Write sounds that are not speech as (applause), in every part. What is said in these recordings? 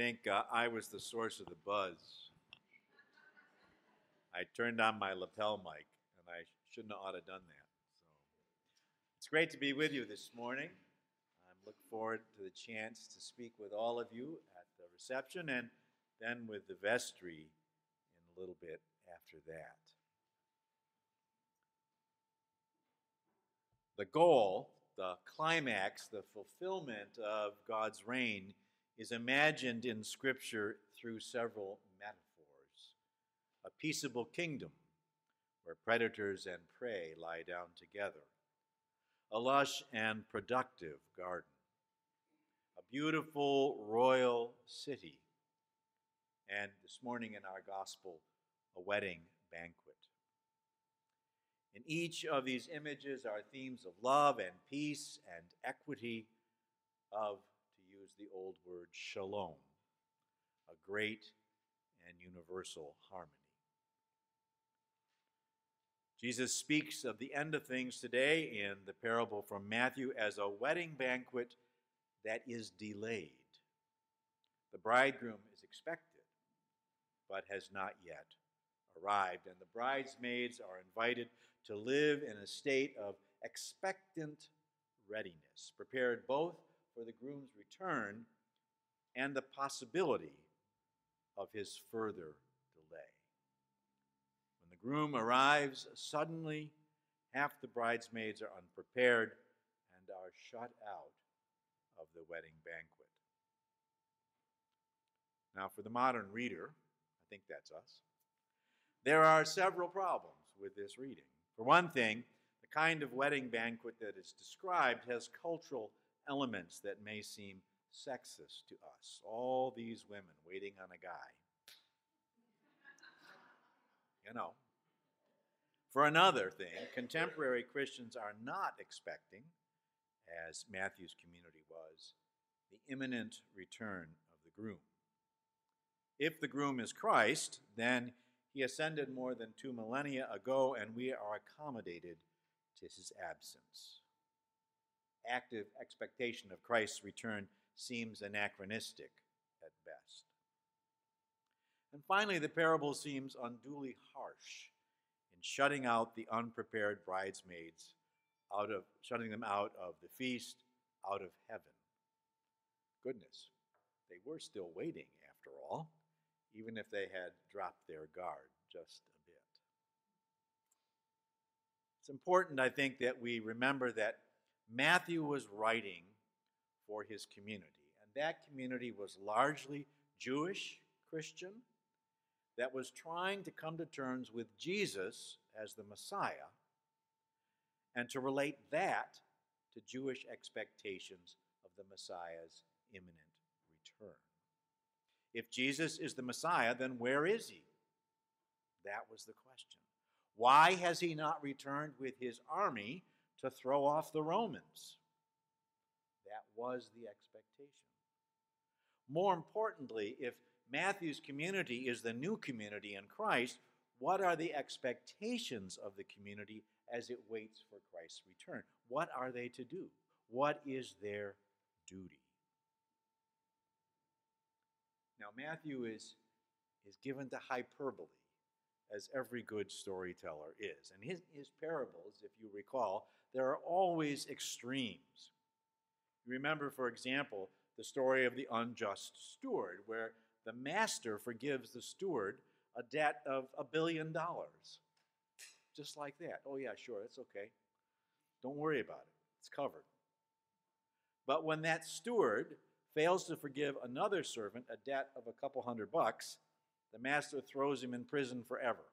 think uh, I was the source of the buzz. I turned on my lapel mic, and I shouldn't have ought to done that. So it's great to be with you this morning. I look forward to the chance to speak with all of you at the reception and then with the vestry in a little bit after that. The goal, the climax, the fulfillment of God's reign is imagined in Scripture through several metaphors. A peaceable kingdom where predators and prey lie down together, a lush and productive garden, a beautiful royal city, and this morning in our gospel, a wedding banquet. In each of these images are themes of love and peace and equity, of use the old word shalom, a great and universal harmony. Jesus speaks of the end of things today in the parable from Matthew as a wedding banquet that is delayed. The bridegroom is expected, but has not yet arrived, and the bridesmaids are invited to live in a state of expectant readiness, prepared both for the groom's return and the possibility of his further delay. When the groom arrives suddenly, half the bridesmaids are unprepared and are shut out of the wedding banquet. Now, for the modern reader, I think that's us, there are several problems with this reading. For one thing, the kind of wedding banquet that is described has cultural elements that may seem sexist to us. All these women waiting on a guy. You know. For another thing, contemporary Christians are not expecting, as Matthew's community was, the imminent return of the groom. If the groom is Christ, then he ascended more than two millennia ago, and we are accommodated to his absence active expectation of Christ's return seems anachronistic at best. And finally, the parable seems unduly harsh in shutting out the unprepared bridesmaids out of shutting them out of the feast, out of heaven. Goodness, they were still waiting after all, even if they had dropped their guard just a bit. It's important, I think, that we remember that Matthew was writing for his community, and that community was largely Jewish Christian that was trying to come to terms with Jesus as the Messiah and to relate that to Jewish expectations of the Messiah's imminent return. If Jesus is the Messiah, then where is he? That was the question. Why has he not returned with his army to throw off the Romans. That was the expectation. More importantly, if Matthew's community is the new community in Christ, what are the expectations of the community as it waits for Christ's return? What are they to do? What is their duty? Now, Matthew is, is given to hyperbole as every good storyteller is. And his, his parables, if you recall, there are always extremes. You remember, for example, the story of the unjust steward, where the master forgives the steward a debt of a billion dollars. Just like that. Oh, yeah, sure, that's okay. Don't worry about it, it's covered. But when that steward fails to forgive another servant a debt of a couple hundred bucks, the master throws him in prison forever.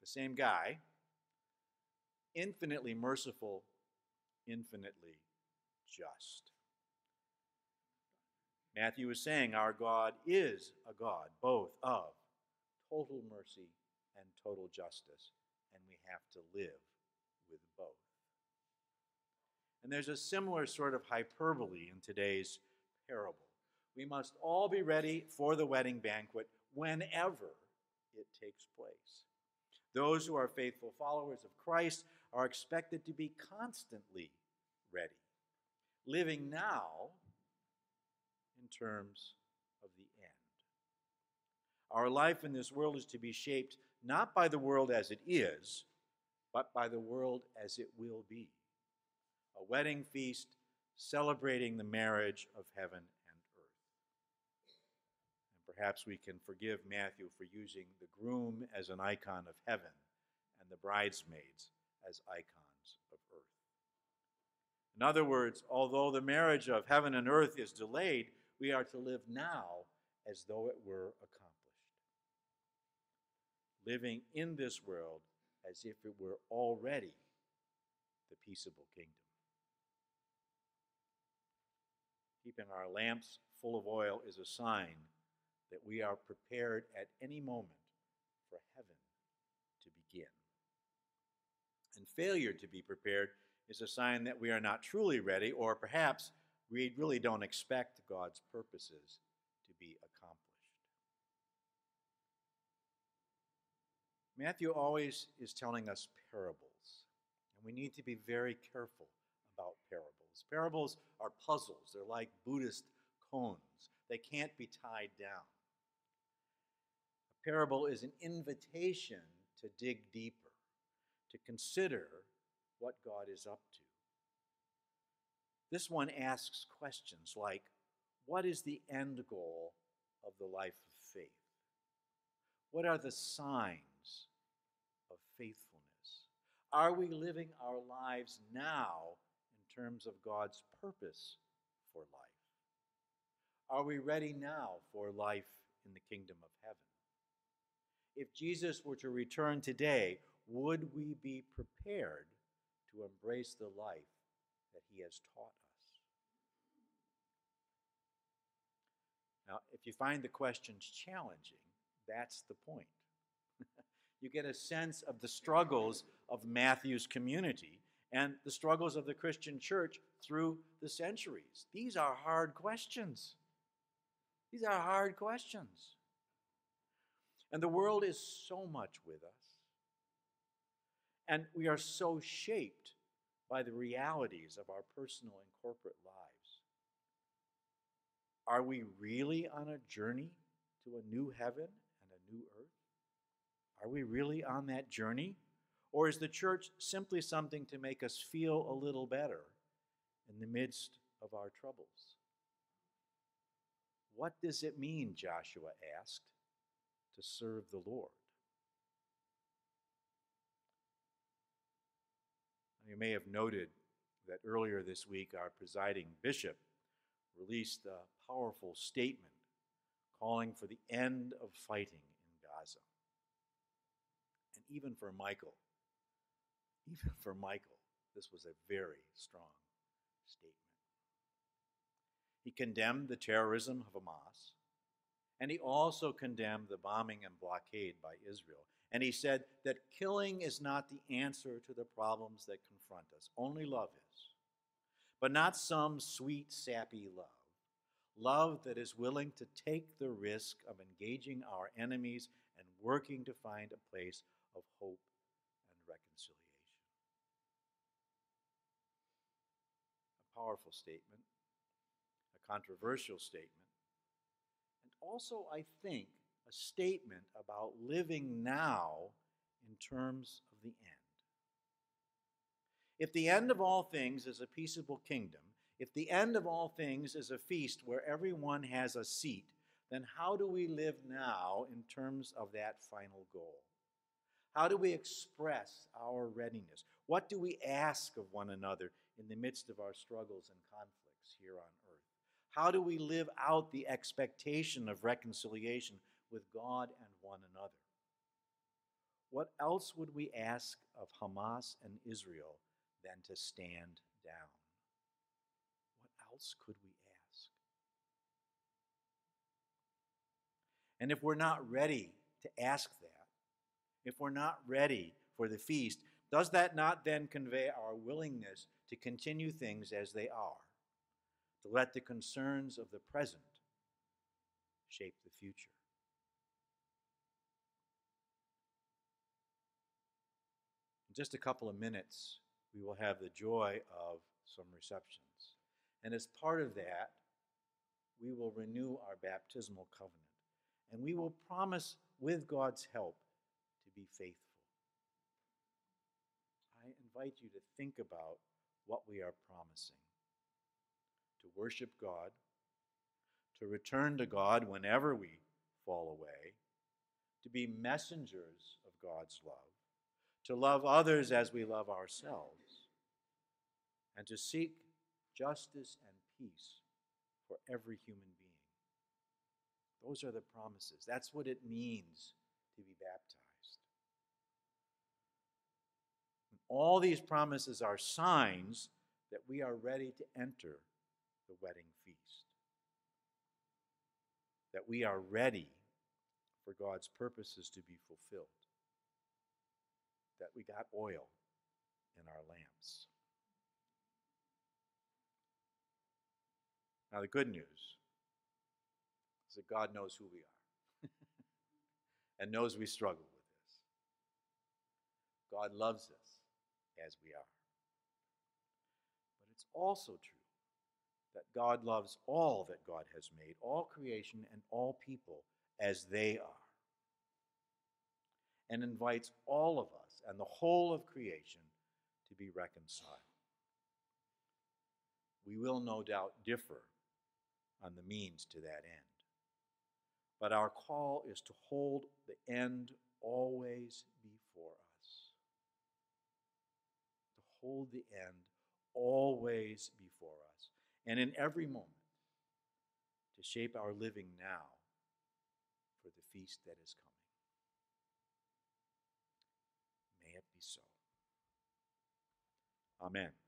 The same guy, infinitely merciful, infinitely just. Matthew is saying our God is a God both of total mercy and total justice, and we have to live with both. And there's a similar sort of hyperbole in today's parable. We must all be ready for the wedding banquet whenever it takes place. Those who are faithful followers of Christ are expected to be constantly ready, living now in terms of the end. Our life in this world is to be shaped not by the world as it is, but by the world as it will be. A wedding feast celebrating the marriage of heaven and earth. And perhaps we can forgive Matthew for using the groom as an icon of heaven and the bridesmaids as icons of earth. In other words, although the marriage of heaven and earth is delayed, we are to live now as though it were accomplished. Living in this world as if it were already the peaceable kingdom. Keeping our lamps full of oil is a sign that we are prepared at any moment for heaven to begin. And failure to be prepared is a sign that we are not truly ready, or perhaps we really don't expect God's purposes to be accomplished. Matthew always is telling us parables, and we need to be very careful about parables. Parables are puzzles, they're like Buddhist koans, they can't be tied down. Parable is an invitation to dig deeper, to consider what God is up to. This one asks questions like What is the end goal of the life of faith? What are the signs of faithfulness? Are we living our lives now in terms of God's purpose for life? Are we ready now for life in the kingdom of heaven? If Jesus were to return today, would we be prepared to embrace the life that he has taught us. Now, if you find the questions challenging, that's the point. (laughs) you get a sense of the struggles of Matthew's community and the struggles of the Christian church through the centuries. These are hard questions. These are hard questions. And the world is so much with us. And we are so shaped by the realities of our personal and corporate lives. Are we really on a journey to a new heaven and a new earth? Are we really on that journey? Or is the church simply something to make us feel a little better in the midst of our troubles? What does it mean, Joshua asked, to serve the Lord? You may have noted that earlier this week our presiding bishop released a powerful statement calling for the end of fighting in Gaza. And even for Michael, (laughs) even for Michael, this was a very strong statement. He condemned the terrorism of Hamas, and he also condemned the bombing and blockade by Israel and he said that killing is not the answer to the problems that confront us, only love is. But not some sweet, sappy love. Love that is willing to take the risk of engaging our enemies and working to find a place of hope and reconciliation. A powerful statement, a controversial statement, also, I think, a statement about living now in terms of the end. If the end of all things is a peaceable kingdom, if the end of all things is a feast where everyone has a seat, then how do we live now in terms of that final goal? How do we express our readiness? What do we ask of one another in the midst of our struggles and conflicts here on earth? How do we live out the expectation of reconciliation with God and one another. What else would we ask of Hamas and Israel than to stand down? What else could we ask? And if we're not ready to ask that, if we're not ready for the feast, does that not then convey our willingness to continue things as they are, to let the concerns of the present shape the future? In just a couple of minutes, we will have the joy of some receptions. And as part of that, we will renew our baptismal covenant and we will promise, with God's help, to be faithful. I invite you to think about what we are promising to worship God, to return to God whenever we fall away, to be messengers of God's love, to love others as we love ourselves, and to seek justice and peace for every human being. Those are the promises. That's what it means to be baptized. All these promises are signs that we are ready to enter the wedding feast. That we are ready for God's purposes to be fulfilled. That we got oil in our lamps. Now, the good news is that God knows who we are (laughs) and knows we struggle with this. God loves us as we are. But it's also true that God loves all that God has made, all creation and all people as they are, and invites all of us and the whole of creation to be reconciled. We will no doubt differ on the means to that end. But our call is to hold the end always before us. To hold the end always before us. And in every moment, to shape our living now for the feast that is coming. May it be so. Amen.